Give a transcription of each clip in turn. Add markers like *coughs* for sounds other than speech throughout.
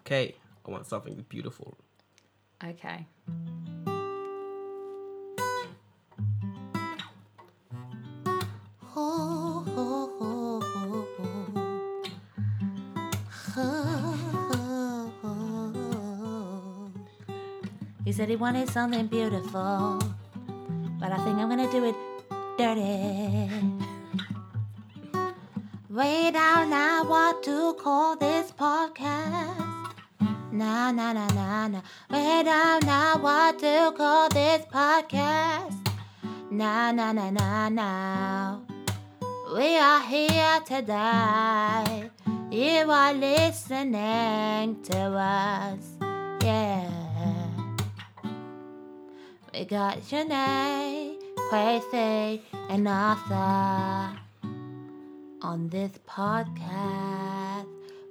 Okay, I want something beautiful. Okay. He said he wanted something beautiful, but I think I'm gonna do it dirty. Wait out now what to call this podcast. Nah, nah, nah, nah, nah. Wait out now what to call this podcast. Nah, nah, nah, nah, nah. We are here today. You are listening to us. Yeah. We got Janae, Quasi, and Arthur on this podcast.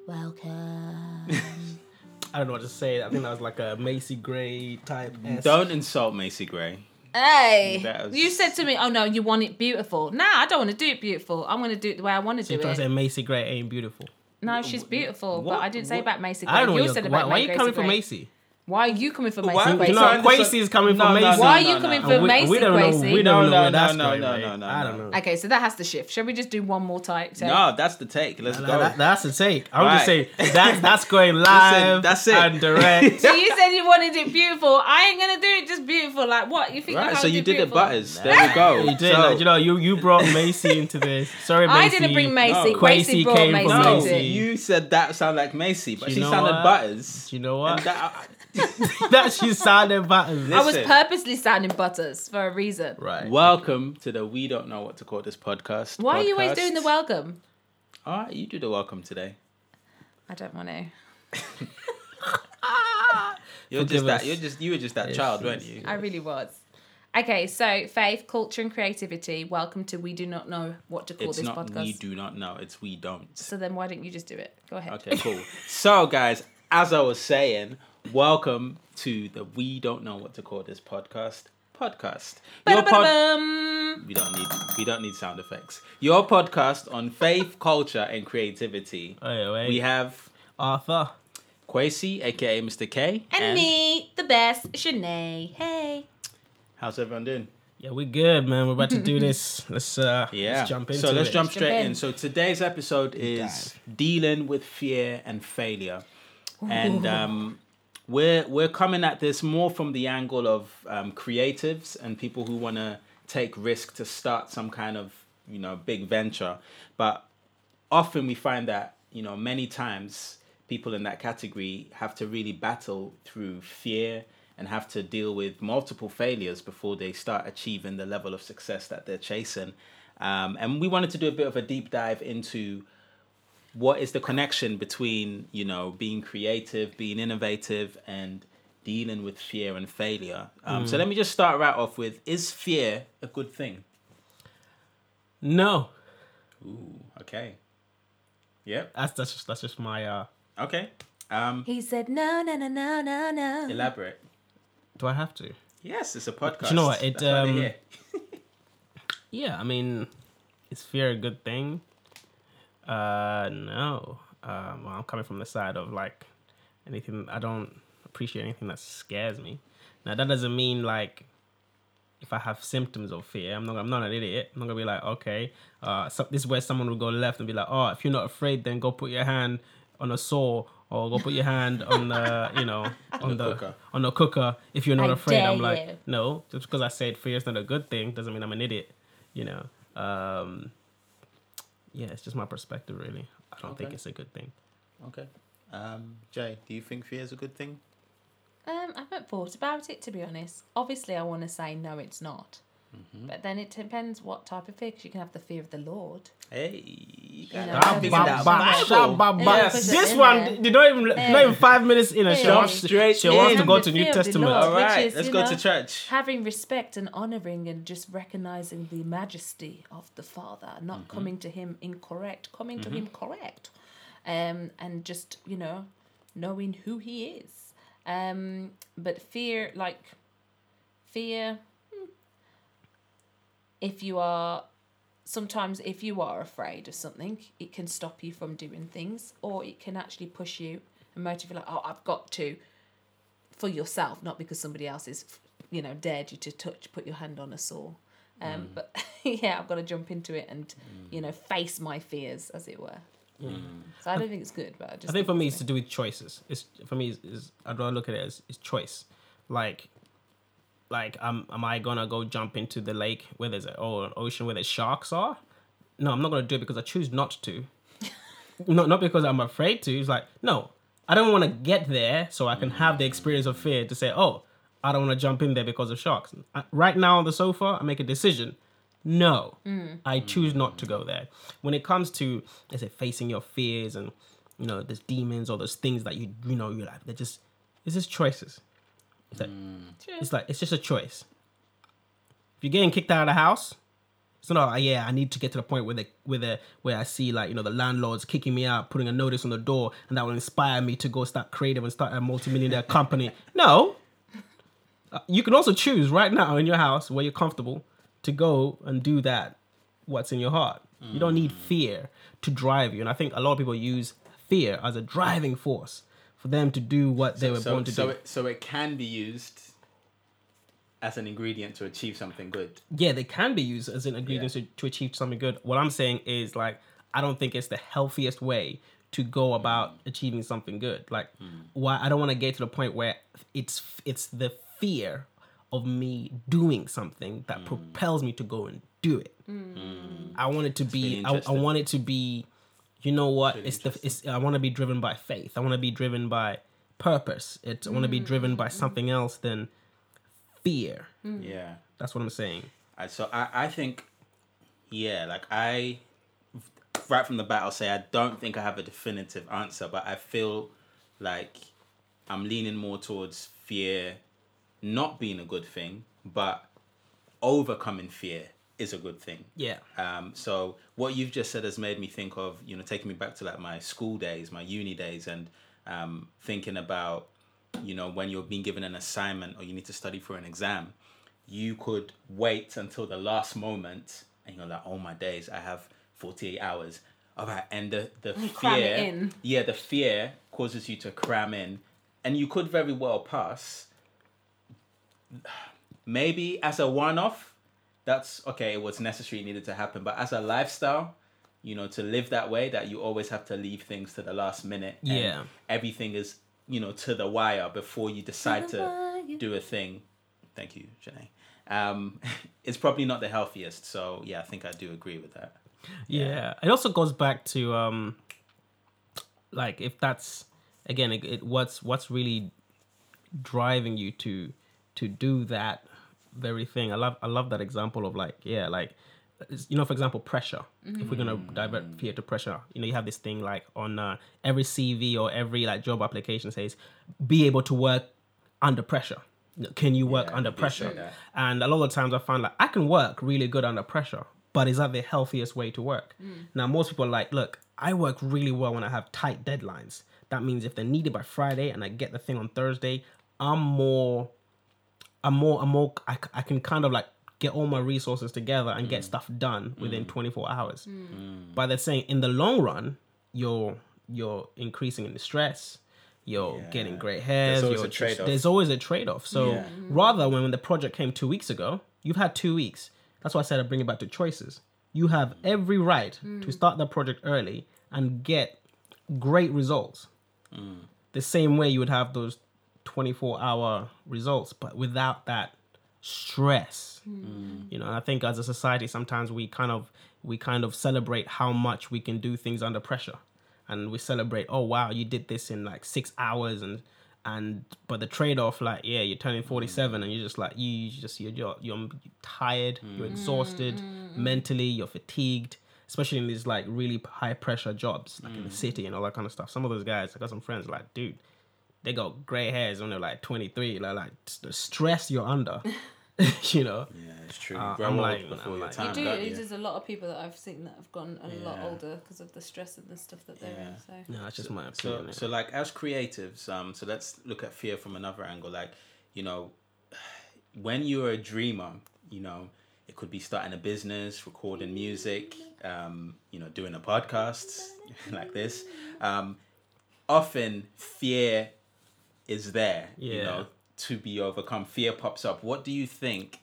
Welcome. *laughs* I don't know what to say. I think that was like a Macy Gray type. Don't insult Macy Gray. hey, was- you said to me, "Oh no, you want it beautiful." Nah, I don't want to do it beautiful. I'm going to do it the way I want to So you're do trying to it. say Macy Gray ain't beautiful. No, she's beautiful, but I didn't say what- about Macy. Gray. I don't know. You What said you're, about why, why are you Gracie coming for Macy? Why are you coming for Macy? Why- Gracie? You know, Trying to Quasi say- is coming No, for no, Macy. no, Why are you no, coming no. for And we, Macy we don't know. Gracie? We don't know no, where that's no, going. no, mate. no, no, I don't know. Okay, so that has to shift. Shall we just do one more take? take? No, that's the take. Let's That- go. that- that's the take. I'm just Right. saying that *laughs* that's going live. that's it. And direct. *laughs* So you said you wanted it beautiful. I ain't gonna do it just beautiful. Like what? You think? I right, can't so do you did beautiful? the butters. There we go. *laughs* You did. So- like, you know, you you brought Macy into this. Sorry, Macy. I didn't bring Macy. No. Gracie Quasi brought came Macy. from no, into Macy. it. you said that sounded like Macy, but You she know sounded what? butters. You know And what? *laughs* that- that she sounded buttons. I was Listen. purposely sounding butters for a reason. Right. welcome to the We Don't Know What to Call This podcast. Why are you always doing the welcome? All right, you do the welcome today. I don't want to. *laughs* You're Forgive just that. You're just you were just that Yes, child, yes. weren't you? I really was. Okay, so faith, culture, and creativity. Welcome to We Do Not Know What to Call It's This not podcast. we do not know. It's we don't. So then, why don't you just do it? Go ahead. Okay, cool. so, guys, as I was saying, welcome to the We Don't Know What to Call This podcast podcast. Your pod- we don't need we don't need sound effects. Your podcast on faith, culture, and creativity. Wait, wait. We have Arthur. Quasi, aka Mr. K, And, me, the best, Shanae. Hey. How's everyone doing? Yeah, we're good, man. We're about to do this. *laughs* Let's uh, Yeah. let's jump into so let's it. jump Let's jump straight in. in. So today's episode is dealing with fear and failure, and um, we're we're coming at this more from the angle of um, creatives and people who want to take risk to start some kind of you know big venture, but often we find that you know many times people in that category have to really battle through fear and have to deal with multiple failures before they start achieving the level of success that they're chasing. Um, and we wanted to do a bit of a deep dive into what is the connection between you know being creative being innovative and dealing with fear and failure um, so let me just start right off with is fear a good thing No, Ooh, okay yep that's that's just that's just my. uh okay um, He said, no, no, no, no, no, no. elaborate Do I have to? Yes, it's a podcast. you know what, it, That's um, here. *laughs* Yeah, I mean, is fear a good thing? Uh, no. Um, well, I'm coming from the side of like anything. I don't appreciate anything that scares me. Now that doesn't mean like if I have symptoms of fear, I'm not. I'm not an idiot. I'm not gonna be like, okay, uh, so this is where someone will go left and be like, oh, if you're not afraid, then go put your hand on a saw or go put your hand on the, *laughs* you know, on the the cooker. on the cooker. If you're not I afraid, I'm like, you. no, just because I said fear is not a good thing doesn't mean I'm an idiot. You know. Um, yeah, it's just my perspective, really. I don't think it's a good thing. Okay. Um, Jay, do you think fear is a good thing? Um, I haven't thought about it to be honest. Obviously, I want to say no, it's not. Mm-hmm. But then it depends what type of fear. Because you can have the fear of the Lord. Hey, you know, that ba- big ba- in ba- that ba- Bible. ba- ba- Yes. This one, there. you don't even, Hey. not even five minutes in, and she wants, Straight she wants to go to New Testament. Lord. All which right, is, let's go know, to church. Having respect and honoring and just recognizing the majesty of the Father, not Mm-hmm. coming to Him incorrect, coming to Him correct, um, and just you know knowing who He is. Um, but fear, like fear, if you are sometimes if you are afraid of something, it can stop you from doing things, or it can actually push you a motive like oh I've got to for yourself, not because somebody else is you know dared you to touch put your hand on a saw. Um, mm. But *laughs* yeah, I've got to jump into it and mm. you know face my fears, as it were. Mm. So I don't think it's good, but I just I think for me, it's to do with choices. It's for me, is, I'd rather look at it as, as choice. Like, like, um, am I gonna go jump into the lake where there's a or an ocean where there's sharks are? No, I'm not gonna do it because I choose not to. *laughs* not not because I'm afraid to. It's like no, I don't want to get there so I can have the experience of fear to say, oh, I don't want to jump in there because of sharks. I- Right now on the sofa, I make a decision. No, I choose not to go there. When it comes to, let's say, facing your fears and you know, there's demons or there's things that you you know you're like they're just it's just choices. It's like, it's like it's just a choice. If you're getting kicked out of the house, it's not like, yeah, I need to get to the point where the where the where I see like you know the landlords kicking me out, putting a notice on the door, and that will inspire me to go start creative and start a multi-millionaire *laughs* company. No, Uh, you can also choose right now in your house where you're comfortable to go and do that. What's in your heart? You don't need fear to drive you, and I think a lot of people use fear as a driving force for them to do what they were so, born to so do. It, so it can be used as an ingredient to achieve something good. yeah, they can be used as an ingredient to, to achieve something good. What I'm saying is like I don't think it's the healthiest way to go mm. about achieving something good. Like mm. why I don't want to get to the point where it's it's the fear of me doing something that mm. propels me to go and do it. I want it to be I, I want it to be you know what really it's the it's I want to be driven by faith. I want to be driven by purpose. It's I want to be driven by something else than fear. Mm. Yeah. That's what I'm saying. I, so I, I think, yeah, like I, right from the bat, I'll say I don't think I have a definitive answer, but I feel like I'm leaning more towards fear not being a good thing, but overcoming fear is a good thing. Yeah. Um, so what you've just said has made me think of, you know, taking me back to like my school days, my uni days, and um, thinking about, you know, when you're being given an assignment or you need to study for an exam, you could wait until the last moment and you're like, oh my days, I have 48 hours. All right. And the, the Cram it fear, in. yeah, the fear causes you to cram in and you could very well pass. *sighs* Maybe as a one off, that's okay, it was necessary, it needed to happen. But as a lifestyle, you know, to live that way, that you always have to leave things to the last minute. and Yeah. everything is, you know, to the wire before you decide the to do a thing. Thank you, Janae. Um, *laughs* it's probably not the healthiest. So, yeah, I think I do agree with that. Yeah. It also goes back to um like if that's again it, it what's what's really driving you to to do that very thing. I love I love that example of like yeah, like you know for example pressure. If we're going to divert fear to pressure, you know you have this thing like on uh, every CV or every like job application says be able to work under pressure. Can you work Yeah, under you did say pressure? And a lot of times I find like I can work really good under pressure, but is that the healthiest way to work? Now most people are like, look, I work really well when I have tight deadlines. That means if they're needed by Friday and I get the thing on Thursday, I'm more, I'm more, I'm more. I, c- I can kind of like get all my resources together and get mm. stuff done within mm. 24 hours. Mm. But they're saying in the long run, you're you're increasing in the stress. You're Yeah. getting great hairs. always a trade-off. There's always a trade-off. So Yeah. rather when, when the project came two weeks ago, you've had two weeks. That's why I said I bring it back to choices. You have every right to start the project early and get great results. The same way you would have those 24 hour results, but without that stress. You know, and I think as a society sometimes we kind of we kind of celebrate how much we can do things under pressure. And we celebrate, oh wow, you did this in like six hours and and but the trade-off like yeah you're turning 47 and you're just like you, you just you're, you're you're tired you're mm. exhausted mm. mentally you're fatigued especially in these like really high pressure jobs like in the mm. city and all that kind of stuff some of those guys i got some friends like dude they got gray hairs when they're like 23 like, like the stress you're under *laughs* *laughs* you know Yeah, it's true. Uh, I'm like- before I'm your like- time. You do. don't you? There's a lot of people that I've seen that have gone a lot older because of the stress and the stuff that they're Yeah. in. So no that's just my so opinion so like as creatives um so let's look at fear from another angle like you know *sighs* when you're a dreamer you know it could be starting a business recording music um you know doing a podcast *laughs* like this um often fear is there, you know, to be overcome. Fear pops up. What do you think?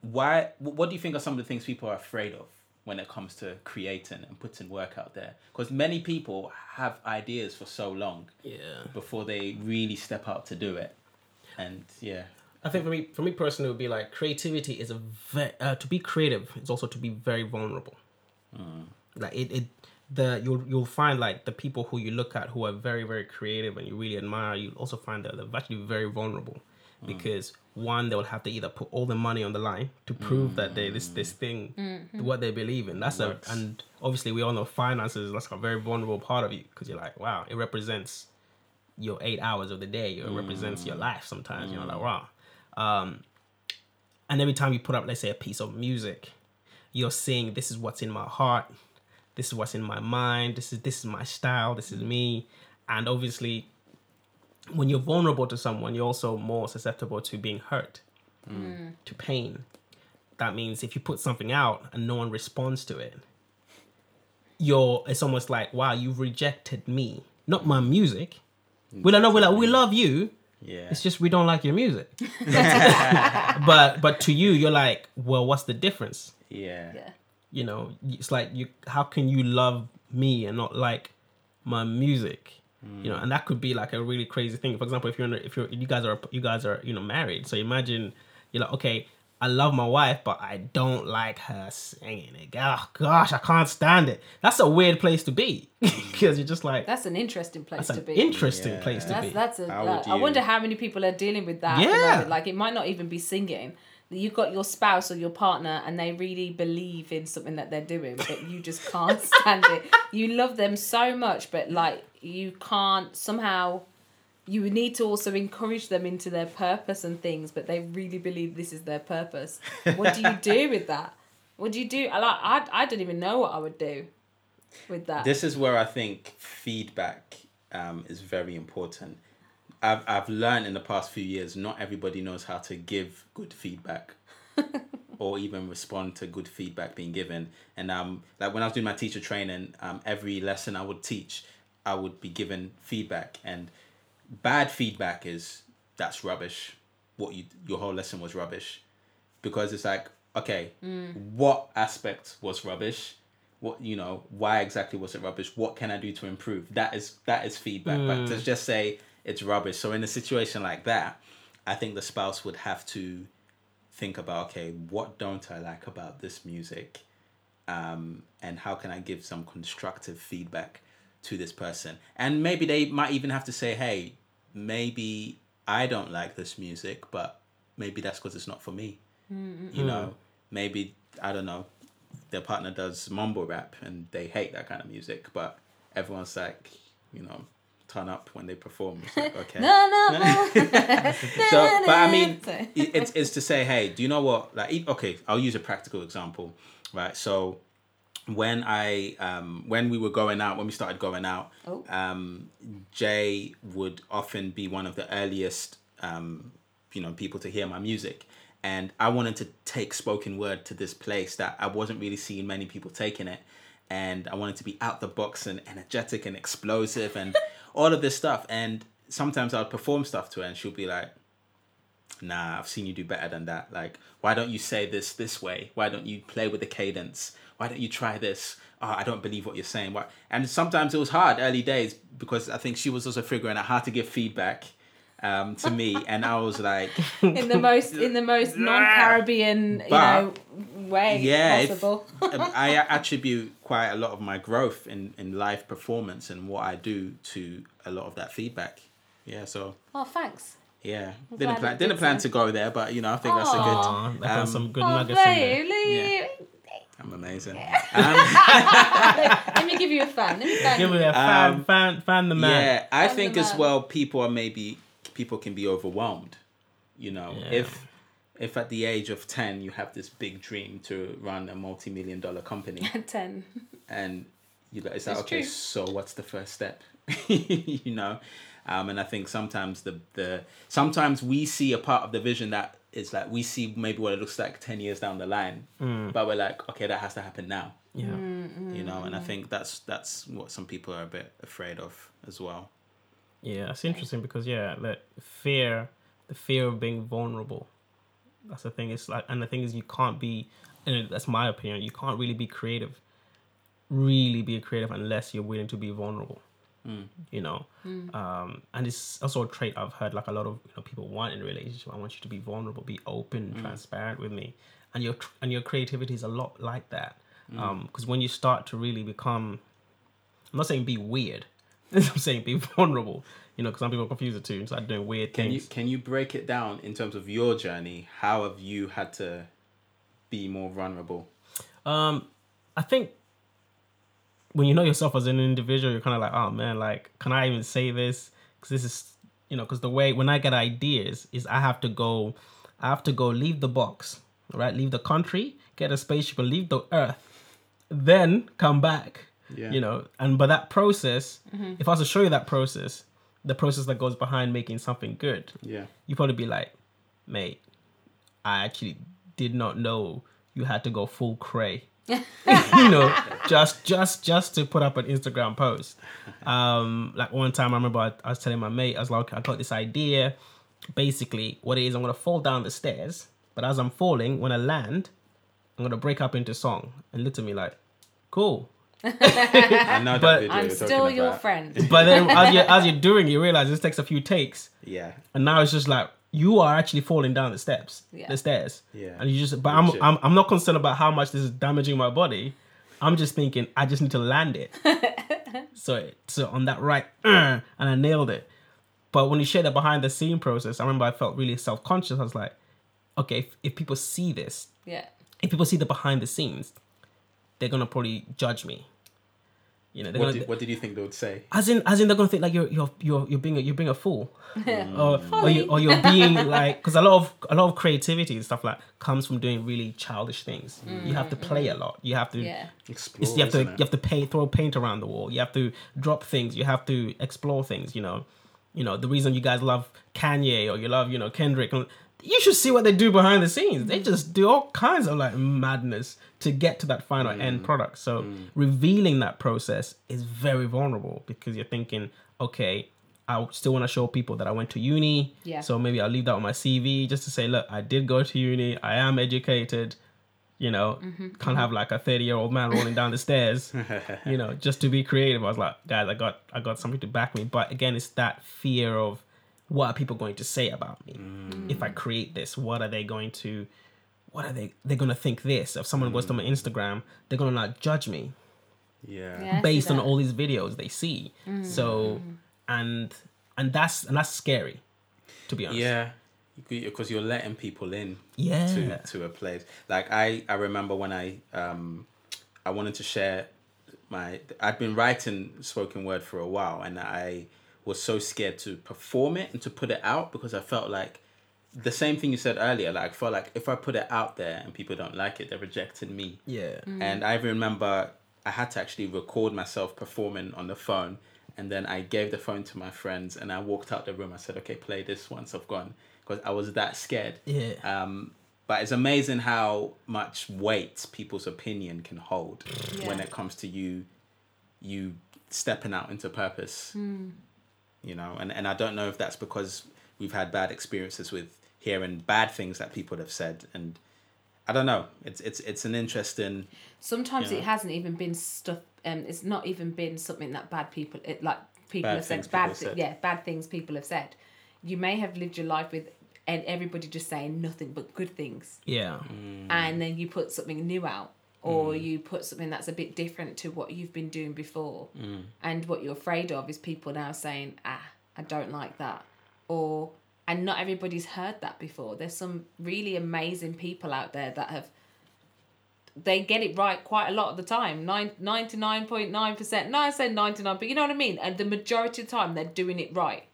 Why? What do you think are some of the things people are afraid of when it comes to creating and putting work out there? Because many people have ideas for so long Yeah. before they really step out to do it, and yeah, I think for me, for me personally, it would be like creativity is a ve- uh, to be creative. It's also to be very vulnerable. Like it, it, the you'll you'll find like the people who you look at who are very very creative and you really admire. you'll also find that they're actually very vulnerable mm. because one they will have to either put all the money on the line to prove that they this this thing mm-hmm. what they believe in. That's a and obviously we all know finances. That's a very vulnerable part of you because you're like wow, it represents your eight hours of the day. It represents your mm. life sometimes. You know, like mm. wow. Um, and every time you put up, let's say, a piece of music, you're saying, "This is what's in my heart. This is what's in my mind. This is this is my style. This is me." And obviously, when you're vulnerable to someone, you're also more susceptible to being hurt, mm. to pain. That means if you put something out and no one responds to it, you're it's almost like, wow, you've rejected me, not my music. We don't know. We're like, we love you. yeah, It's just we don't like your music. *laughs* but but to you, you're like, well, what's the difference? yeah, Yeah. You know, it's like you. How can you love me and not like my music? You know, and that could be like a really crazy thing. For example, if you're in a, if you're you guys are you guys are you know married, so imagine you're like, okay, I love my wife, but I don't like her singing it. Oh gosh, I can't stand it. That's a weird place to be *laughs* because you're just like That's an interesting place that's to an be. interesting Yeah. place to That's be. that's a. How like, I wonder how many people are dealing with that. Yeah. Like it might not even be singing. You've got your spouse or your partner, and they really believe in something that they're doing, but you just can't *laughs* stand it. You love them so much, but like you can't somehow. You need to also encourage them into their purpose and things, but they really believe this is their purpose. What do you do with that? What do you do? I like. I I don't even know what I would do with that. this is where I think feedback um, is very important. I've I've learned in the past few years not everybody knows how to give good feedback *laughs* or even respond to good feedback being given. And um like when I was doing my teacher training, um every lesson I would teach, I would be given feedback and bad feedback is that's rubbish. What you your whole lesson was rubbish. Because it's like, okay, what aspect was rubbish? what you know why exactly was it rubbish what can i do to improve that is that is feedback but to just say it's rubbish. So in a situation like that i think the spouse would have to think about okay what don't i like about this music? Um, and how can i give some constructive feedback to this person? And maybe they might even have to say hey maybe i don't like this music but maybe that's because it's not for me. You know maybe i don't know their partner does mumble rap and they hate that kind of music, but everyone's like, you know, turn up when they perform. It's like, *laughs* okay. no, no, *laughs* no. so, but I mean, *laughs* it's, it's to say, hey, do you know what? Like, okay, I'll use a practical example, right? So, when I um when we were going out, when we started going out, Oh. um, Jay would often be one of the earliest um you know people to hear my music, and I wanted to take spoken word to this place that I wasn't really seeing many people taking it, and I wanted to be out the box and energetic and explosive and all of this stuff, and sometimes I'd perform stuff to her, and she'll be like nah, I've seen you do better than that. Like, why don't you say this this way? Why don't you play with the cadence? Why don't you try this? Oh, I don't believe what you're saying. Why? And sometimes it was hard early days because I think she was also figuring out how to give feedback um, to me, and I was like, *laughs* in the most in the most *laughs* non-Caribbean, you know, way yeah, possible. um, I attribute quite a lot of my growth in in live performance and what I do to a lot of that feedback. Yeah, so oh, thanks. yeah, glad didn't plan did didn't plan so. to go there, but you know, I think that's a good. Aw, that um, some good Oh, nuggets in there. babe, *laughs* I'm amazing. let me give you a fan. Let me fan Give you. it a fan, Um, fan, fan the man. Yeah, I I'm think as man. well. People are maybe people can be overwhelmed. You know, Yeah. if if at the age of ten you have this big dream to run a multi million dollar company, at *laughs* Ten. and you know, it's like It's okay, true. so what's the first step? *laughs* you know, um, and I think sometimes the the sometimes we see a part of the vision that is like we see maybe what it looks like ten years down the line, mm. but we're like, okay, that has to happen now. Yeah. Mm, mm, you know, and I think that's that's what some people are a bit afraid of as well. Yeah, that's interesting because yeah, that fear, the fear of being vulnerable. That's the thing. It's like, and the thing is, you can't be. And that's my opinion. You can't really be creative, really be creative unless you're willing to be vulnerable. Hmm. You know, hmm. um, and it's also a trait I've heard like a lot of you know people want in a relationship. I want you to be vulnerable, be open, hmm. transparent with me, and your tr- and your creativity is a lot like that. Um, because when you start to really become I'm not saying be weird. *laughs* I'm saying be vulnerable. You know, because some people confuse the two and start doing weird Can you things. can you break it down in terms of your journey? How have you had to be more vulnerable? Um, I think when you know yourself as an individual, you're kind of like, oh man, like, can I even say this? Because this is, you know, because the way when I get ideas is I have to go, I have to go leave the box, right? Leave the country, get a spaceship, and leave the Earth, then come back. Yeah. You know, and but that process, if I was to show you that process, the process that goes behind making something good, Yeah. you probably be like, mate, I actually did not know you had to go full cray. *laughs* you know, just just just to put up an Instagram post. Um, like one time I remember I, I was telling my mate, I was like, I got this idea. Basically, what it is, I'm gonna fall down the stairs, but as I'm falling, when I land, I'm gonna break up into song and look at me like, cool. I know that But- video I'm still talking your about. friend. *laughs* But then as you're, as you're *laughs* doing, you realize this takes a few takes. Yeah. and now it's just like you are actually falling down the steps, Yeah. the stairs. Yeah. And you just, but I'm, I'm, I'm not concerned about how much this is damaging my body. I'm just thinking I just need to land it. *laughs* so, so on that right, uh, *clears throat* and I nailed it. But when you share the behind the scene process, I remember I felt really self conscious. I was like, okay, if, if people see this, Yeah. if people see the behind the scenes, they're gonna probably judge me. You know, What gonna, did, what did you think they would say? as in, as in, they're gonna think like you're you're you're you're being a, you're being a fool, Mm. *laughs* or or, you, or you're being like because a lot of a lot of creativity and stuff like comes from doing really childish things. You have to play a lot. You have to Yeah. Explore, it's- you have to isn't you have to paint throw paint around the wall. You have to drop things. You have to explore things. You know, you know the reason you guys love Kanye or you love you know Kendrick. You should see what they do behind the scenes. They just do all kinds of like madness to get to that final Mm. end product. So revealing that process is very vulnerable because you're thinking, okay, I still want to show people that I went to uni. Yeah. So maybe I'll leave that on my CV just to say, look, I did go to uni. I am educated. You know, Mm-hmm. can't have like a 30 year old man rolling down the stairs. *laughs* You know, just to be creative. I was like, guys, I got I got something to back me. But again, it's that fear of what are people going to say about me mm. if I create this? What are they going to? What are they? They're gonna think this. If someone goes to my mm. Instagram, they're gonna not judge me Yeah. Yeah, based on all these videos they see. So, and and that's and that's scary, to be honest. Yeah. Because you're letting people in Yeah. to, to a place. Like I, I remember when I um I wanted to share my I'd been writing spoken word for a while and I was so scared to perform it and to put it out because I felt like the same thing you said earlier, like I felt like if I put it out there and people don't like it, they're rejecting me. Yeah. And I remember I had to actually record myself performing on the phone. And then I gave the phone to my friends and I walked out the room. I said, okay, play this once I've gone. Because I was that scared. Yeah. Um, but it's amazing how much weight people's opinion can hold when it comes to you, you stepping out into purpose. You know, and, and I don't know if that's because we've had bad experiences with hearing bad things that people have said. And I don't know. It's it's it's an interesting Sometimes Yeah. it hasn't even been stuff. Um, it's not even been something that bad people. It like people Bad have said people bad. have said. Yeah, bad things people have said. You may have lived your life with, and everybody just saying nothing but good things, Yeah. and then you put something new out, or mm. you put something that's a bit different to what you've been doing before, mm. and what you're afraid of is people now saying, "Ah, I don't like that," or and not everybody's heard that before. There's some really amazing people out there that have they get it right quite a lot of the time. Nine, 99.9%. No, I said 99, but you know what I mean? And the majority of the time, they're doing it right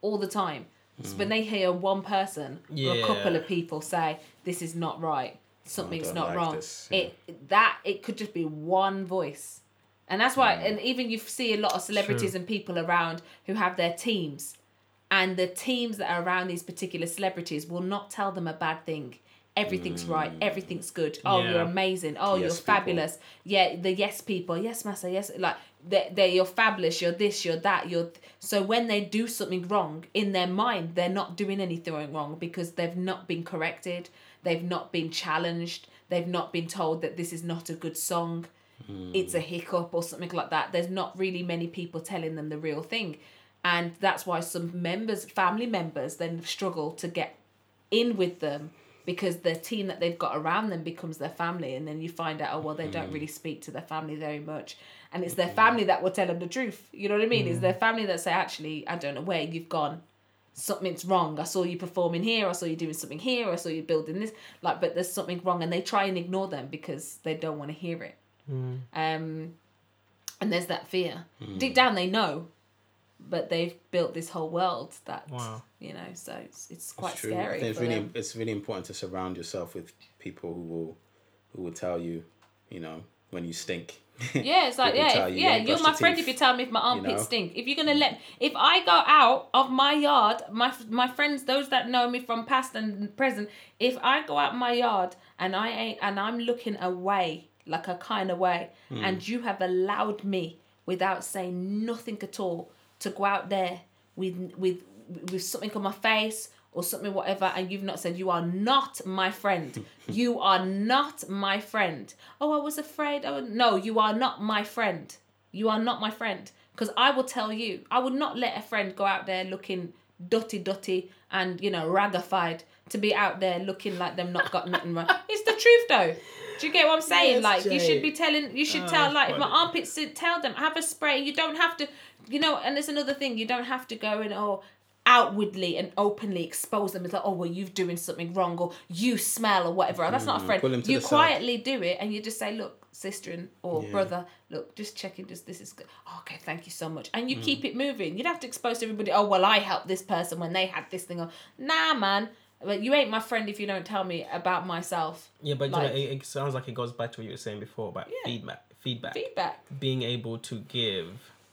all the time. So when mm. they hear one person or a couple of people say, this is not right, something's don't like wrong, this, yeah. it that it could just be one voice. And that's why, mm. and even you see a lot of celebrities True. and people around who have their teams, and the teams that are around these particular celebrities will not tell them a bad thing everything's mm. right, everything's good. Oh, Yeah. you're amazing. Oh, Yes you're people. fabulous. Yeah, the yes people. Yes, massa. Yes, like they they you're fabulous. You're this. You're that. You're so when they do something wrong in their mind, they're not doing anything wrong because they've not been corrected. They've not been challenged. They've not been told that this is not a good song. It's a hiccup or something like that. There's not really many people telling them the real thing. And that's why some members, family members, then struggle to get in with them because the team that they've got around them becomes their family and then you find out oh well they don't mm. really speak to their family very much and it's their mm-hmm. family that will tell them the truth you know what i mean it's mm. their family that say actually i don't know where you've gone something's wrong. I saw you performing here i saw you doing something here i saw you building this. Like but there's something wrong and they try and ignore them because they don't want to hear it. Um and there's that fear. Deep down they know but they've built this whole world that Wow. you know so it's, it's quite It's scary I think it's really them. it's really important to surround yourself with people who will who will tell you, you know, when you stink. Yeah, it's *laughs* like yeah, if, you, yeah. You're my friend teeth," if you tell me if my armpits know? stink. If you're gonna let, if I go out of my yard, my my friends, those that know me from past and present, if I go out my yard and I ain't and I'm looking away like a kind of way, Hmm. and you have allowed me without saying nothing at all to go out there with with with something on my face or something whatever and you've not said you are not my friend. *laughs* You are not my friend. Oh i was afraid. Oh no you are not my friend. You are not my friend. Because i will tell you i would not let a friend go out there looking dutty dutty and you know raggified to be out there looking like them not got nothing right *laughs* it's the truth though. Do you get what i'm saying? Yes, like you should be telling you should Oh, tell like if my armpits tell them have a spray. You don't have to you know and there's another thing. You don't have to go and oh outwardly and openly expose them it's like oh well you're doing something wrong or you smell or whatever that's not a friend 'em to you the side. quietly do it and you just say look sister and or Yeah. brother look just checking just this is good oh, okay thank you so much and Mm. you keep it moving you don't have to expose to everybody oh well i helped this person when they had this thing on nah man but you ain't my friend if you don't tell me about myself Yeah, but Like- you know, it, it sounds like it goes back to what you were saying before about Yeah. feedback. Feedback. feedback Being able to give,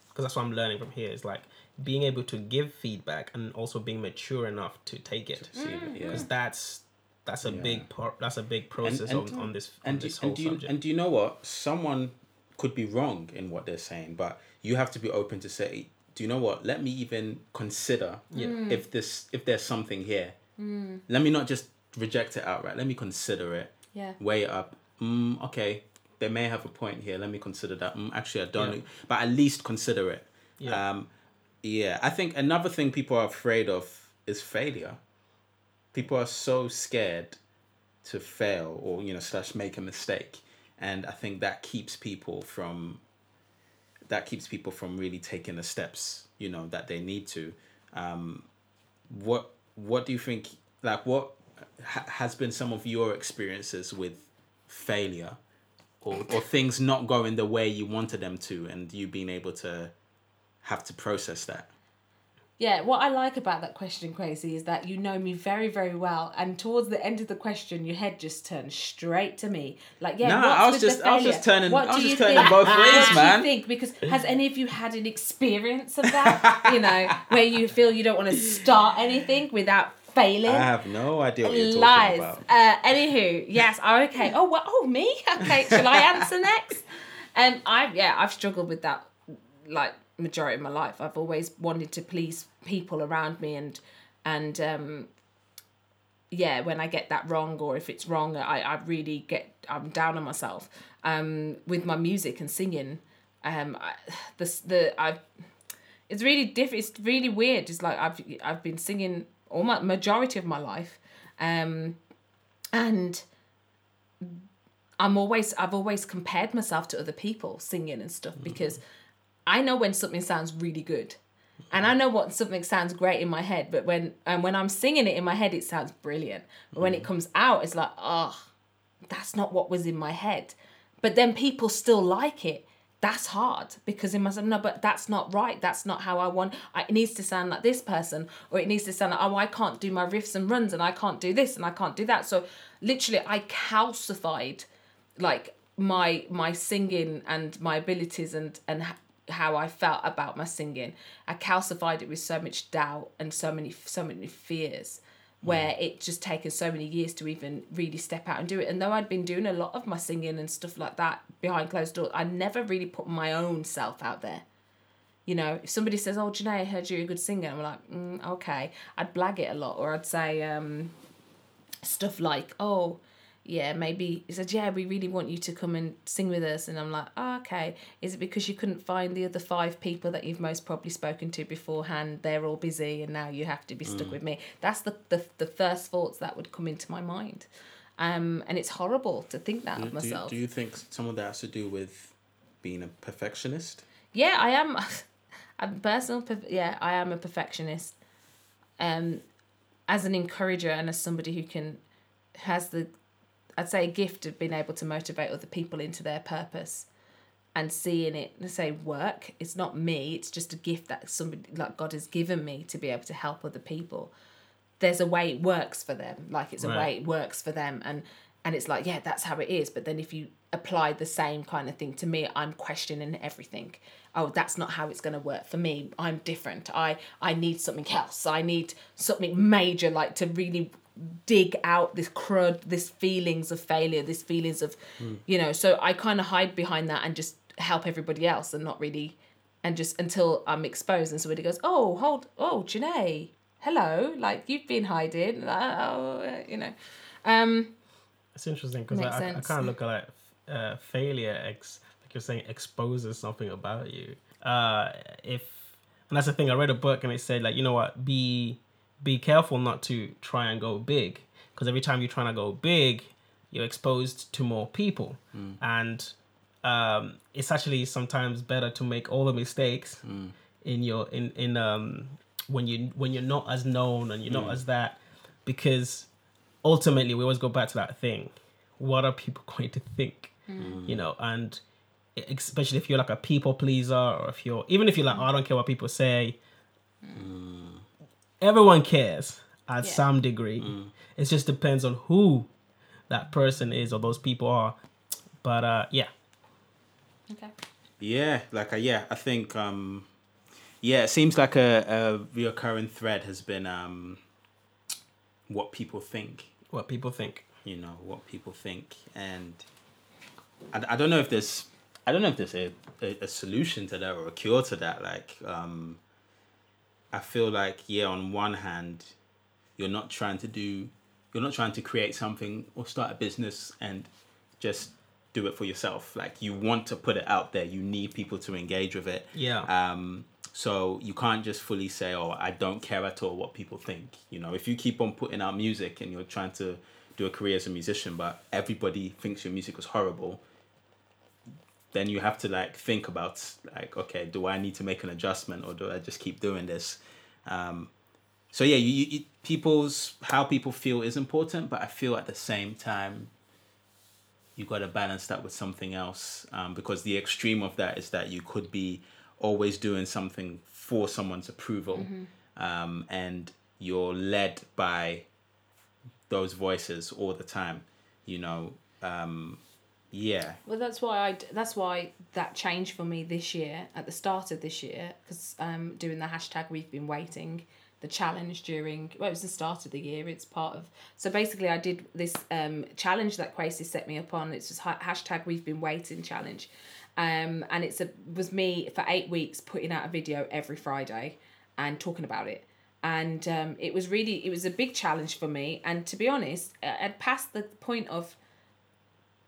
because that's what I'm learning from here. Is like being able to give feedback and also being mature enough to take it. See, yeah. Because that's that's a Yeah. big part. That's a big process and- on, on this on and do, this whole and do you, subject. and do you know what? Someone could be wrong in what they're saying, but you have to be open to say, do you know what? Let me even consider yeah. if this if there's something here. Let me not just reject it outright. Let me consider it. yeah Weigh it up. Mm, okay, they may have a point here. Let me consider that. Mm, actually, I don't. Yeah. But at least consider it. Yeah. Um, yeah. I think another thing people are afraid of is failure. People are so scared to fail or you know slash make a mistake, and I think that keeps people from. That keeps people from really taking the steps you know that they need to. Um, what What do you think? Like what ha- has been some of your experiences with failure or, or things not going the way you wanted them to and you being able to have to process that Yeah, what I like about that question, Crazy, is that you know me very, very well, and towards the end of the question, your head just turned straight to me. Like, yeah, what's I was just- the I was just turning- What I was do just you turning think? both ways, what do you think? Because has any of you had an experience of that? you know, where you feel you don't want to start anything without failing? i have no idea what you're talking Lies. about Uh, anywho, yes. Oh, okay. Oh, well, oh, me. Okay. Shall I answer next? Um, I yeah, I've struggled with that like majority of my life. I've always wanted to please people around me, and and um, yeah, when I get that wrong or if it's wrong, I I really get I'm down on myself. Um, with my music and singing, um, I, the the I've it's really different. It's really weird. It's like I've I've been singing all my majority of my life, um, and I'm always I've always compared myself to other people singing and stuff because I know when something sounds really good, and I know what something sounds great in my head. But when and when I'm singing it in my head, it sounds brilliant. But when it mm. comes out, it's like oh, that's not what was in my head. But then people still like it. That's hard because in myself, no, but that's not right. That's not how I want. I, it needs to sound like this person, or it needs to sound like, oh, I can't do my riffs and runs, and I can't do this, and I can't do that. So literally, I calcified like my my singing and my abilities and and how I felt about my singing. I calcified it with so much doubt and so many so many fears where it just taken so many years to even really step out and do it. And though I'd been doing a lot of my singing and stuff like that behind closed doors, I never really put my own self out there. You know, if somebody says, "Oh, Janae, I heard you're a good singer," I'm like, mm, "Okay," I'd blag it a lot, or I'd say um, stuff like, "Oh, yeah, maybe he said, yeah, we really want you to come and sing with us. And I'm like, oh, okay. Is it because you couldn't find the other five people that you've most probably spoken to beforehand? They're all busy and now you have to be stuck with me. That's the, the, the first thoughts that would come into my mind. Um, and it's horrible to think that Do, of do you, myself. do you think some of that has to do with being a perfectionist? Yeah, I am. *laughs* I'm personal. perf- Yeah, I am a perfectionist. Um, as an encourager and as somebody who can has the, I'd say, a gift of being able to motivate other people into their purpose, and seeing it, let's say, work. It's not me. It's just a gift that somebody like God has given me to be able to help other people. There's a way it works for them. Like it's a way it works for them, and and it's like yeah, that's how it is. But then if you apply the same kind of thing to me, I'm questioning everything. Oh, that's not how it's going to work for me. I'm different. I I need something else. I need something major, like to really dig out this crud, this feelings of failure, this feelings of, you know. So I kind of hide behind that and just help everybody else, and not really, and just until I'm exposed, and somebody goes, "Oh, hold, oh, Janae, hello, like you've been hiding, oh, you know." Um, It's interesting because I, I, I kind of look at like uh, failure, ex, like you're saying, exposes something about you. Uh, if and that's the thing. I read a book and it said like, you know what, be be careful not to try and go big because every time you're trying to go big, you're exposed to more people, mm. and um, it's actually sometimes better to make all the mistakes mm. in your in in um when you when you're not as known and you're not mm. as that because ultimately we always go back to that thing what are people *laughs* going to think? You know and especially if you're like a people pleaser or if you're even if you're like oh, i don't care what people say everyone cares at Yeah. some degree it just depends on who that person is or those people are but uh yeah okay. Yeah, like uh, yeah, I think um, yeah, it seems like a, a recurring thread has been um, what people think. what people think You know what people think, and I, I don't know if there's I don't know if there's a, a, a solution to that or a cure to that. Like um, I feel like yeah, on one hand, you're not trying to do, you're not trying to create something or start a business and just do it for yourself. Like you want to put it out there. You need people to engage with it. Yeah. Um, so you can't just fully say, "Oh, I don't care at all what people think." You know, if you keep on putting out music and you're trying to do a career as a musician, but everybody thinks your music was horrible, then you have to like think about like, okay, do I need to make an adjustment or do I just keep doing this? Um, so yeah, you, you, people's how people feel is important, but I feel at the same time you got to balance that with something else um, because the extreme of that is that you could be always doing something for someone's approval um, and you're led by those voices all the time you know um, yeah. Well, that's why I That's why that changed for me this year at the start of this year because um doing the hashtag we've been waiting the challenge during well it was the start of the year it's part of so basically I did this um challenge that Quasi set me up on it's just ha- hashtag we've been waiting challenge. Um and it's a was me for eight weeks putting out a video every Friday and talking about it. And um, it was really it was a big challenge for me and to be honest I'd passed the point of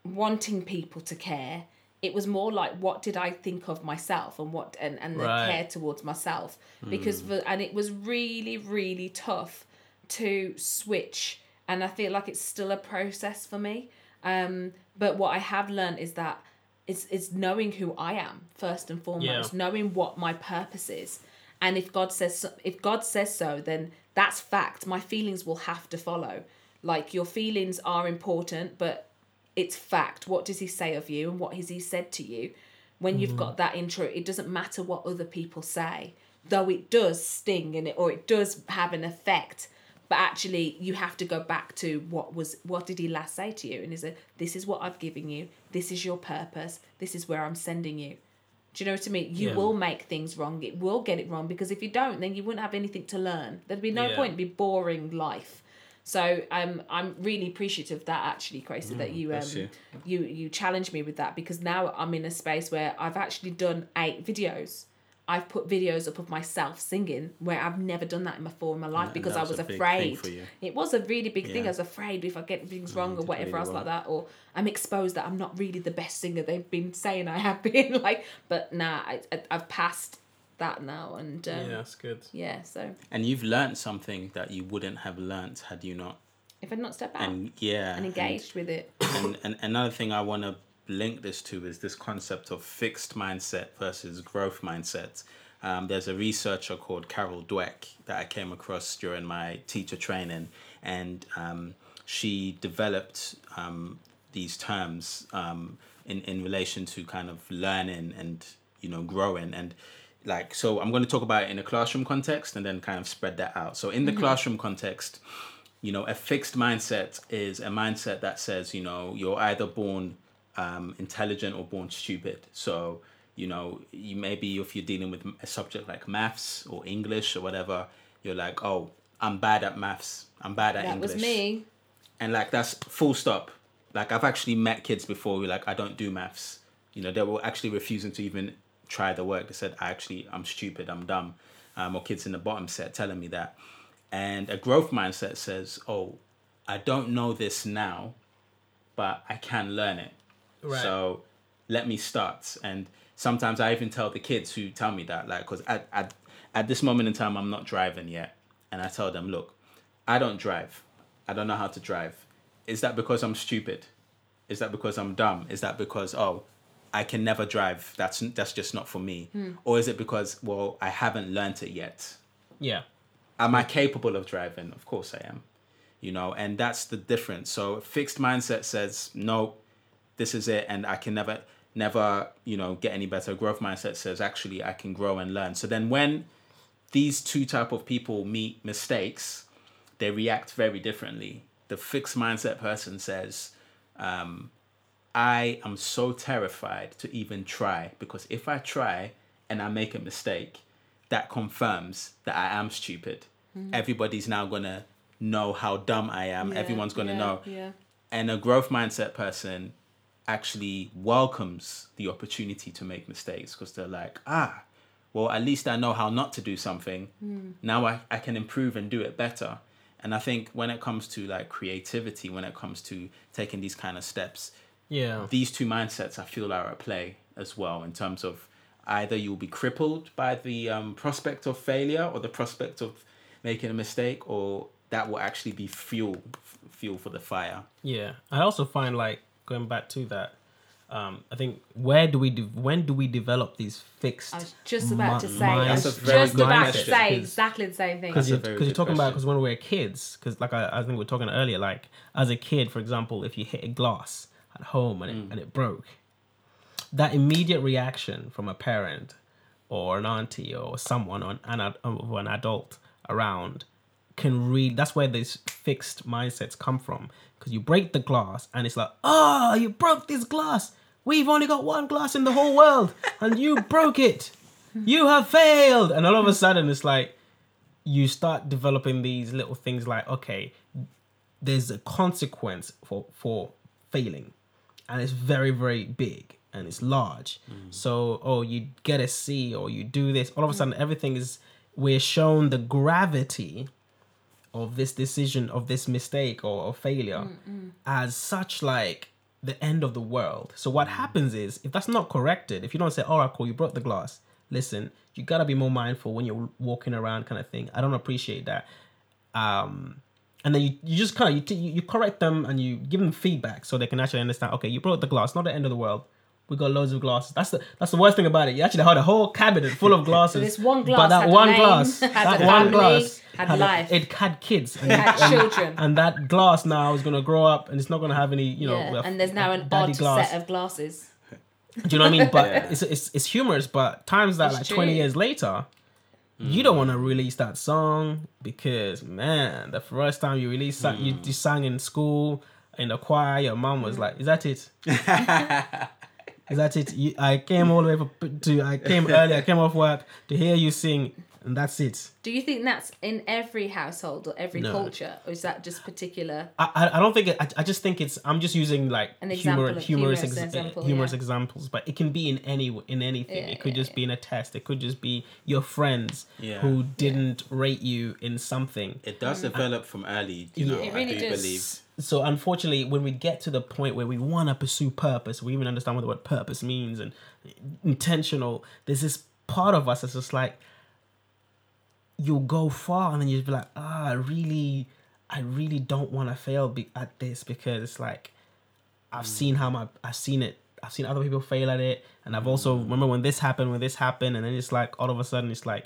wanting people to care. It was more like what did i think of myself and what and, and the Right. care towards myself? Because for, and it was really really tough to switch. And i feel like it's still a process for me. Um but what i have learned is that it's it's knowing who i am first and foremost Yeah. knowing what my purpose is. And if god says so, if god says so then that's fact. My feelings will have to follow. Like your feelings are important but it's fact what does he say of you and what has he said to you when you've got mm. that intro it doesn't matter what other people say though it does sting in it or it does have an effect but actually you have to go back to what was what did he last say to you and he said this is what i've given you this is your purpose this is where i'm sending you do you know what I mean? You Yeah. will make things wrong. It will get it wrong because if you don't, then you wouldn't have anything to learn. There'd be no Yeah. point. It'd be boring life. So um, I'm really appreciative of that actually, Crazy, that you um you. you you challenged me with that because now I'm in a space where I've actually done eight videos. I've put videos up of myself singing where I've never done that in before in my life And because I was was a big thing afraid. It was a really big thing. I was afraid if I get things wrong or whatever really else well. like that, or I'm exposed that I'm not really the best singer they've been saying I have been. *laughs* like, but nah, I, I I've passed that now, and um, yeah, yeah. that's good. Yeah, so And you've learned something that you wouldn't have learnt had you not. if i'd not step out and, And yeah, and- engaged with it, *coughs* and, and another thing I want to link this to is this concept of fixed mindset versus growth mindset. Um, there's a researcher called Carol Dweck that I came across during my teacher training, and um, she developed um, these terms um, in in relation to kind of learning and you know growing and like so I'm going to talk about it in a classroom context and then kind of spread that out. So in the classroom context, you know, a fixed mindset is a mindset that says, you know, you're either born um, intelligent or born stupid. So, you know, you maybe if you're dealing with a subject like maths or English or whatever, you're like, oh, I'm bad at maths. I'm bad at that English was me. and like that's full stop like i've actually met kids before who like i don't do maths you know they were actually refusing to even try the work they said i actually i'm stupid i'm dumb um, or kids in the bottom set telling me that. And a growth mindset says oh i don't know this now but i can learn it. Right. so let me start. And sometimes i even tell the kids who tell me that like because at, at, at this moment in time i'm not driving yet. And i tell them look i don't drive. I don't know how to drive. Is that because i'm stupid? Is that because i'm dumb? Is that because oh i can never drive that's that's just not for me or is it because well i haven't learnt it yet Yeah. am I capable of driving? Of course I am. You know, and that's the difference. So fixed mindset says, no, this is it, and I can never, never, you know, get any better. Growth mindset says, actually, I can grow and learn. So then when these two type of people meet mistakes, they react very differently. The fixed mindset person says, um, I am so terrified to even try because if I try and I make a mistake, that confirms that I am stupid. Everybody's now gonna know how dumb I am. Yeah, Everyone's gonna yeah, know. Yeah. And a growth mindset person actually welcomes the opportunity to make mistakes because they're like, ah, well, at least I know how not to do something. Now I, I can improve and do it better. And I think when it comes to like creativity, when it comes to taking these kind of steps, Yeah. these two mindsets I feel are at play as well in terms of either you'll be crippled by the um, prospect of failure or the prospect of making a mistake, or that will actually be fuel fuel for the fire. Yeah, I also find like going back to that. Um, I think where do we de- when do we develop these fixed? I was just about to say. I was That's a very just about to say exactly the same thing. because you're, you're good talking about because when we were kids because like I, I think we were talking earlier like as a kid for example if you hit a glass at home and it, Mm. and it broke. That immediate reaction from a parent or an auntie or someone or an, an, or an adult around can read that's where these fixed mindsets come from. Because you break the glass and it's like oh you broke this glass. We've only got one glass in the whole world and you *laughs* broke it. You have failed. And all of a sudden it's like you start developing these little things like okay there's a consequence for for failing and it's very very big and it's large. Mm. So oh you get a c or you do this. All of a sudden everything is we're shown the gravity of this decision of this mistake or, or failure mm, mm. as such like the end of the world. So what happens is if that's not corrected if you don't say all right cool you broke the glass listen you gotta be more mindful when you're walking around kind of thing. I don't appreciate that. Um and then you, you just kind of you, t- you you correct them and you give them feedback so they can actually understand okay you broke the glass not the end of the world we got loads of glasses that's the that's the worst thing about it you actually had a whole cabinet full of *laughs* glasses this one but that had one name, glass *laughs* had that a one family, glass had a- life. it had kids and, *laughs* had and- children. and that glass now is going to grow up and it's not going to have any you know yeah. a- and there's now a an odd glass. set of glasses. Do you know what I mean? But Yeah. it's, it's it's humorous. But times that It's like true. twenty years later, you don't want to release that song because man, the first time you release that, you, you sang in school in the choir. Your mom was like, "Is that it? *laughs* Is that it?" You, I came all the way for, to I came early. I came off work to hear you sing. And that's it. Do you think that's in every household or every No. culture, or is that just particular? I, I- I don't think it, I, I just think it's I'm just using like An humor, example of- humorous humorous ex- example, eh, humorous yeah. examples, but it can be in any in anything. Yeah, it could yeah, just be in a test. It could just be your friends Yeah. who didn't rate you in something. It does mm. develop from early, you know, Yeah. It I do does. believe. So unfortunately, when we get to the point where we want to pursue purpose, we even understand what the word purpose means and intentional. There's this part of us that's just like you'll go far, and then you'll be like, ah, I really, I really don't want to fail be- at this because it's like I've seen how my I've seen it. I've seen other people fail at it, and I've also remember when this happened, when this happened, and then it's like all of a sudden it's like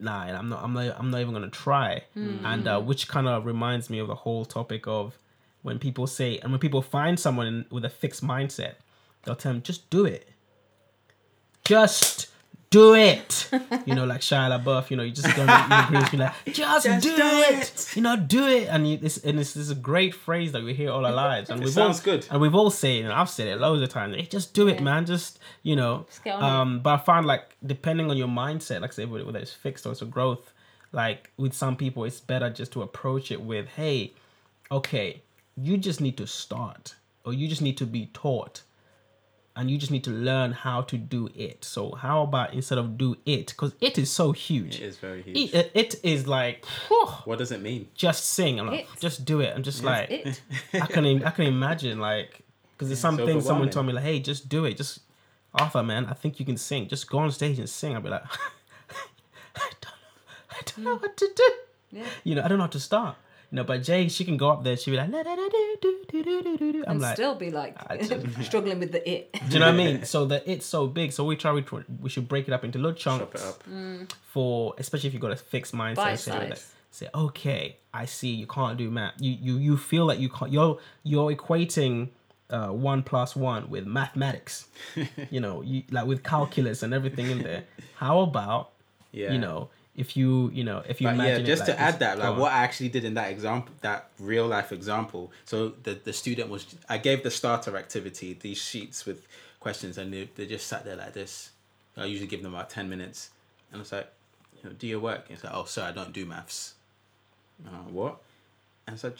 nah, I'm not, I'm not, I'm not even gonna try. And uh, which kind of reminds me of the whole topic of when people say, and when people find someone with a fixed mindset, they'll tell them, just do it. Just do it. you know, like Shia LaBeouf, you know, you just go in the groups, be like, just, do, do it. it. You know, do it. And you, this, and this, is a great phrase that we hear all our *laughs* lives. And It we've sounds all, good. And we've all said it, and I've said it loads of times. Hey, just do it, Yeah. man. Just, you know, it. um, but I find like depending on your mindset, like I whether whether it's fixed or it's a growth, like with some people, it's better just to approach it with, hey, okay, you just need to start, or you just need to be taught, and you just need to learn how to do it. So how about instead of do it, because it is so huge. It is very huge. It, it is like whew, What does it mean? just sing. I'm like, It. just do it. I'm just like It. I can im- I can imagine like because there's some it's things someone told me like, hey, just do it. Just Arthur, man, I think you can sing. Just go on stage and sing. I'll be like, *laughs* I don't know, I don't know hmm. what to do. Yeah. You know, I don't know how to start. You know, but Jay, she can go up there. She'll be like, la, da, da, do, do, do, do, do, do, do. I'm and like, still be like *laughs* struggling with the it. do you know what I mean? *laughs* So the it's so big. So we try. We, try- we should break it up into little Chop chunks it up. for, especially if you got a fixed mindset. Bite say, like, size. say, okay, I see you can't do math. You you you feel like you can't. You're you're equating uh, one plus one with mathematics. *laughs* you know, you like with calculus and everything in there. How about Yeah. you know if you you know if you But yeah, imagine it just like to add that, like what I actually did in that example, that real life example. So the the student was, I gave the starter activity these sheets with questions, and they, they just sat there like this. I usually give them about ten minutes, and it's like, you know, do your work. And it's like, oh, sir, I don't do maths. Uh, what? And so,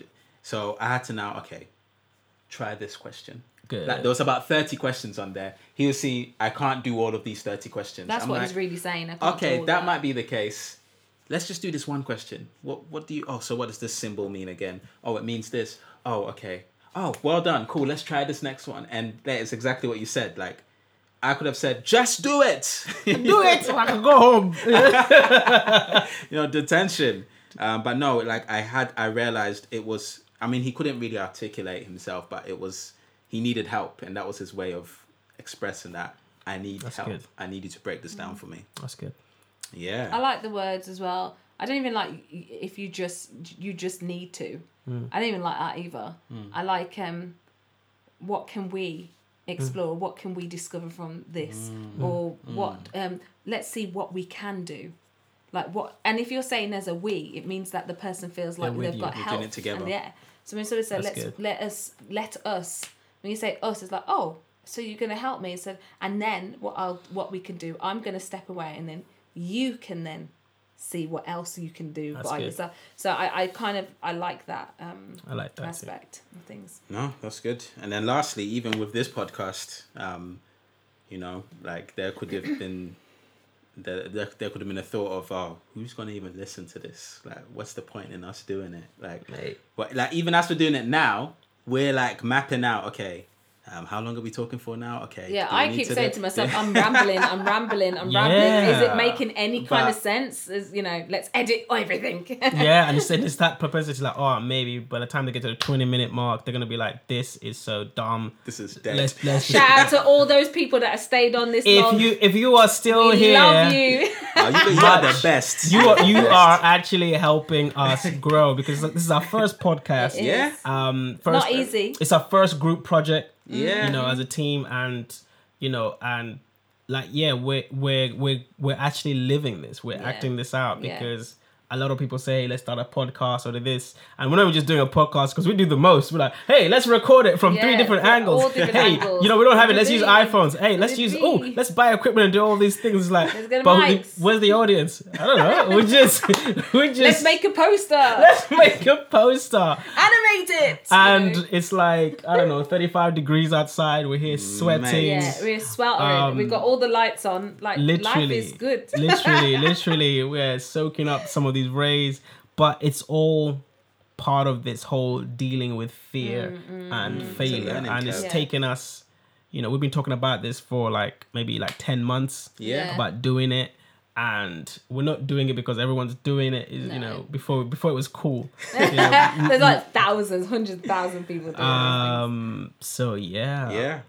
so I had to now, okay, try this question. Good. Like, there was about 30 questions on there. He'll see, I can't do all of these 30 questions. That's I'm what like, he's really saying. I can't do Okay, all that might be the case. Let's just do this one question. What what do you oh so what does this symbol mean again? Oh it means this. Oh, okay. Oh, well done. Cool. Let's try this next one. And that is exactly what you said. Like I could have said, just do it. *laughs* do it so *laughs* I can go home. *laughs* you know, detention. Um, but no, like I had I realized it was I mean, he couldn't really articulate himself, but it was he needed help and that was his way of expressing that. I need That's help. good. I need you to break this down mm. for me. That's good. Yeah. I like the words as well. I don't even like if you just you just need to. Mm. I don't even like that either. Mm. I like um, what can we explore? What can we discover from this? Or what? Um, let's see what we can do. Like what? And if you're saying there's a we, it means that the person feels like with they've you. got You're help. doing it together. And yeah. So when sort of say let's good. let us let us. When you say us, it's like oh, so you're gonna help me. So and then what I'll what we can do, I'm gonna step away, and then you can then see what else you can do That's by good. yourself. So I, I kind of I like that um I like that. too. aspect of things. No, that's good. And then lastly, even with this podcast, um, you know, like there could have been *clears throat* there, there, there could have been a thought of, oh, who's gonna even listen to this? Like, what's the point in us doing it? Like, Mate. but like even as we're doing it now, we're like mapping out. Okay, um, how long are we talking for now? Okay. Yeah, I need keep to saying do- to myself, *laughs* I'm rambling, I'm rambling, I'm rambling. Is it making any kind of sense? Is you know, let's edit everything. *laughs* yeah, and it's, and it's that propensity like, oh, maybe by the time they get to the 20 minute mark, they're going to be like, this is so dumb. This is dead. Let's, let's Shout out to all those people that have stayed on this long. if you if you are still we here, love you. *laughs* Oh, you, you are the best. you are you are actually helping us grow because this is our first podcast. It is. Yeah. Um, first, Not easy. It's our first group project. Yeah. You know, as a team, and you know, and like, yeah, we're we're we're we're actually living this. We're Yeah. acting this out because a lot of people say, let's start a podcast or this. And we're not just doing a podcast because we do the most. We're like, hey, let's record it from three different angles. different hey, angles. you know, we don't have it. Let Let's use iPhones. Hey, let's use, oh, let's buy equipment and do all these things. Like, Let's get but mics. where's the audience? I don't know. We *laughs* just, *laughs* we just, Let's make a poster. *laughs* let's make a poster. Animate it. you And know? it's like, I don't know, 35 degrees outside. We're here sweating. yeah, we're sweltering. Um, We've got all the lights on. Like life literally is good. literally literally we're soaking up some of these rays but it's all part of this whole dealing with fear and failure learning and it's. Yeah. taken us you know we've been talking about this for like maybe like 10 months Yeah. about doing it and we're not doing it because everyone's doing it is you know before before it was cool *laughs* you know? There's like thousands, hundreds of thousands people doing um so yeah Yeah.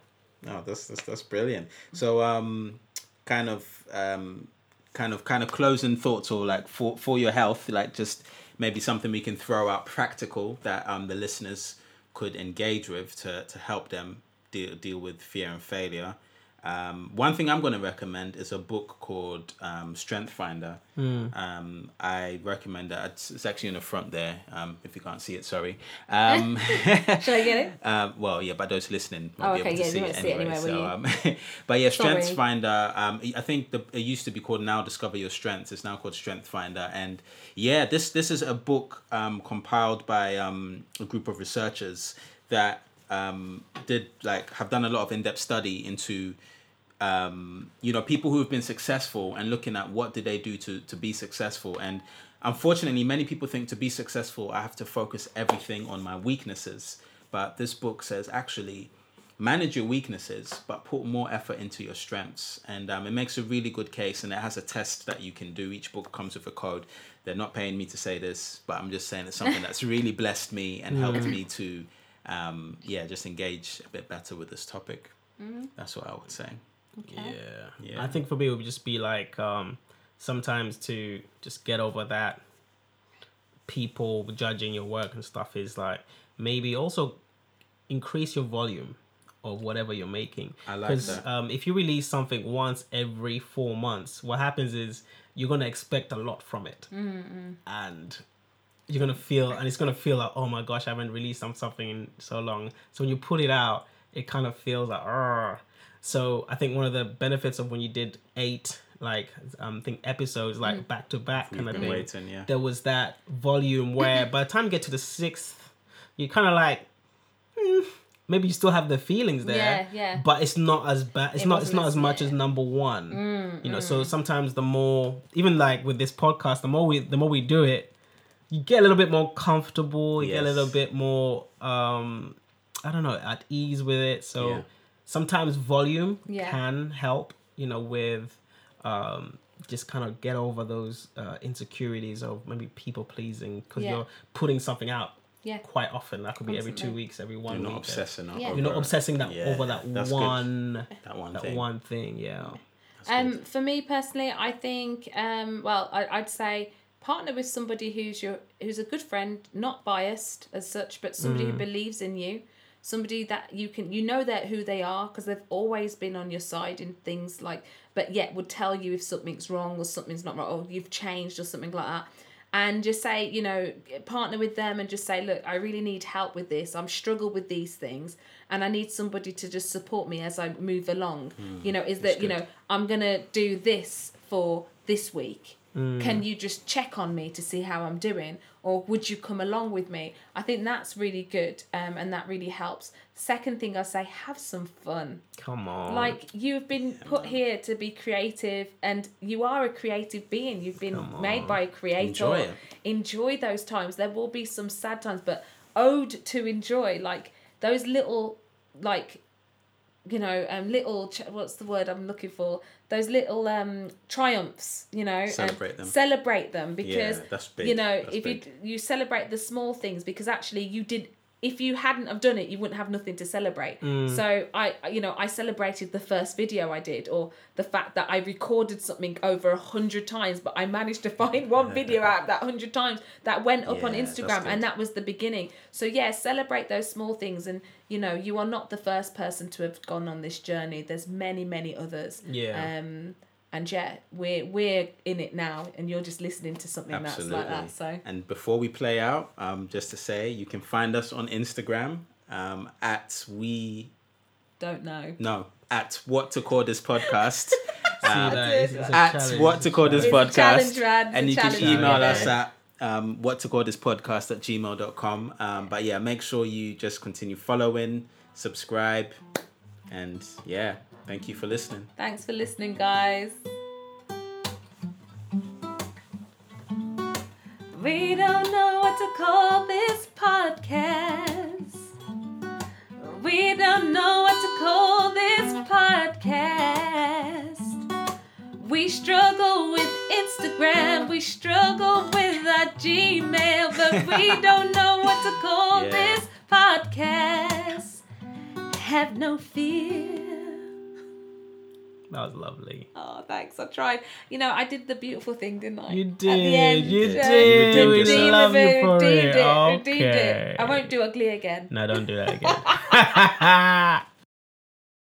No, that's that's that's brilliant. So um kind of um kind of kind of closing thoughts or like for for your health, like just maybe something we can throw out practical that um the listeners could engage with to to help them deal deal with fear and failure. Um, one thing I'm going to recommend is a book called um, Strength Finder. Um, I recommend that. It's, it's actually in the front there. Um, if you can't see it, sorry. Um. *laughs* Should I get it? *laughs* um, well, yeah, but those listening won't Oh, be okay, able to yeah, see you it see it anyway. anyway, so, um, *laughs* but yeah, Strength Sorry. Finder. Um, I think the, it used to be called Now Discover Your Strengths. It's now called Strength Finder, and yeah, this this is a book um, compiled by um, a group of researchers that um, did like have done a lot of in depth study into um, you know people who have been successful and looking at what did they do to to be successful. And unfortunately many people think to be successful i have to focus everything on my weaknesses. But this book says actually manage your weaknesses but put more effort into your strengths. And um, it makes a really good case and it has a test that you can do. Each book comes with a code. They're not paying me to say this but i'm just saying it's something *laughs* that's really blessed me and helped me to um, yeah just engage a bit better with this topic that's what i would say Okay. Yeah. Yeah. I think for me it would just be like um sometimes to just get over that people judging your work and stuff is like maybe also increase your volume of whatever you're making. I like 'Cause, that. Um, if you release something once every four months, what happens is you're gonna expect a lot from it, and you're gonna feel and it's gonna feel like oh my gosh I haven't released some- something in so long. So when you put it out, it kind of feels like "Argh." So I think one of the benefits of when you did eight like um I think episodes like back to back kind of thing, waiting, yeah. there was that volume where by the time you get to the sixth, you're kind of like. "Hmm, Maybe you still have the feelings there, Yeah, yeah. but it's not as bad. It's It not. It's wasn't as- as much yeah. as number one. you know, so sometimes the more, even like with this podcast, the more we, the more we do it, you get a little bit more comfortable. You get a little bit more, um, I don't know, at ease with it. So Yeah. sometimes volume Yeah. can help. You know, with um, just kind of get over those uh, insecurities of maybe people pleasing because Yeah. you're putting something out. Yeah. Quite often, that could be every two weeks, every one You're not week. obsessing. Yeah. You're not over- obsessing that Yeah, over that that's good. one That one that thing. one thing. Yeah. That's Um, good. for me personally, I think, um, well, I, I'd say partner with somebody who's your who's a good friend, not biased as such, but somebody Mm. who believes in you, somebody that you can you know that who they are because they've always been on your side in things like, but yet would tell you if something's wrong or something's not right or you've changed or something like that. And just say, you know, partner with them and just say, look, I really need help with this. I'm struggle with these things, and I need somebody to just support me as I move along. you know, is that you know I'm gonna do this for this week. Can you just check on me to see how I'm doing, or would you come along with me? I think that's really good, um, and that really helps. Second thing I say, have some fun. Come on. Like you've been put here to be creative, and you are a creative being. You've been Come made on. by a creator. Enjoy it. Enjoy those times. There will be some sad times, but ode to enjoy. Like those little, like you know, um, little ch- what's the word I'm looking for? Those little um triumphs, you know, Celebrate them. Celebrate them because that's big. you know That's if big. you you celebrate the small things because actually you did. If you hadn't have done it, you wouldn't have nothing to celebrate. Mm. So I, you know, I celebrated the first video I did, or the fact that I recorded something over a hundred times, but I managed to find one *laughs* video out of that hundred times that went up on Yeah, that's Instagram, and that was the beginning. So yeah, celebrate those small things, and you know, you are not the first person to have gone on this journey. There's many, many others. Yeah. Um, and yeah, we're we're in it now, and you're just listening to something that's like that. So And before we play out, um, just to say, you can find us on Instagram um, at we don't know. no at what to call this podcast. *laughs* Um, that? It's- it's at what to call this podcast. Rad. And you can email Yeah. us at um, what to call this podcast at gmail.com. Um, but yeah, make sure you just continue following, subscribe, and yeah, thank you for listening. Thanks for listening, guys. We don't know what to call this podcast. We don't know what to call this podcast. We struggle with Instagram, we struggle with our Gmail, but we *laughs* don't know what to call Yeah. this podcast. Have no fear. That was lovely. Oh, thanks. I tried. You know, I did the beautiful thing, didn't I? You At the end, did, you uh, did. We redeemed love you it, for it. it. Okay. I won't do ugly again. No, don't do that again. *laughs*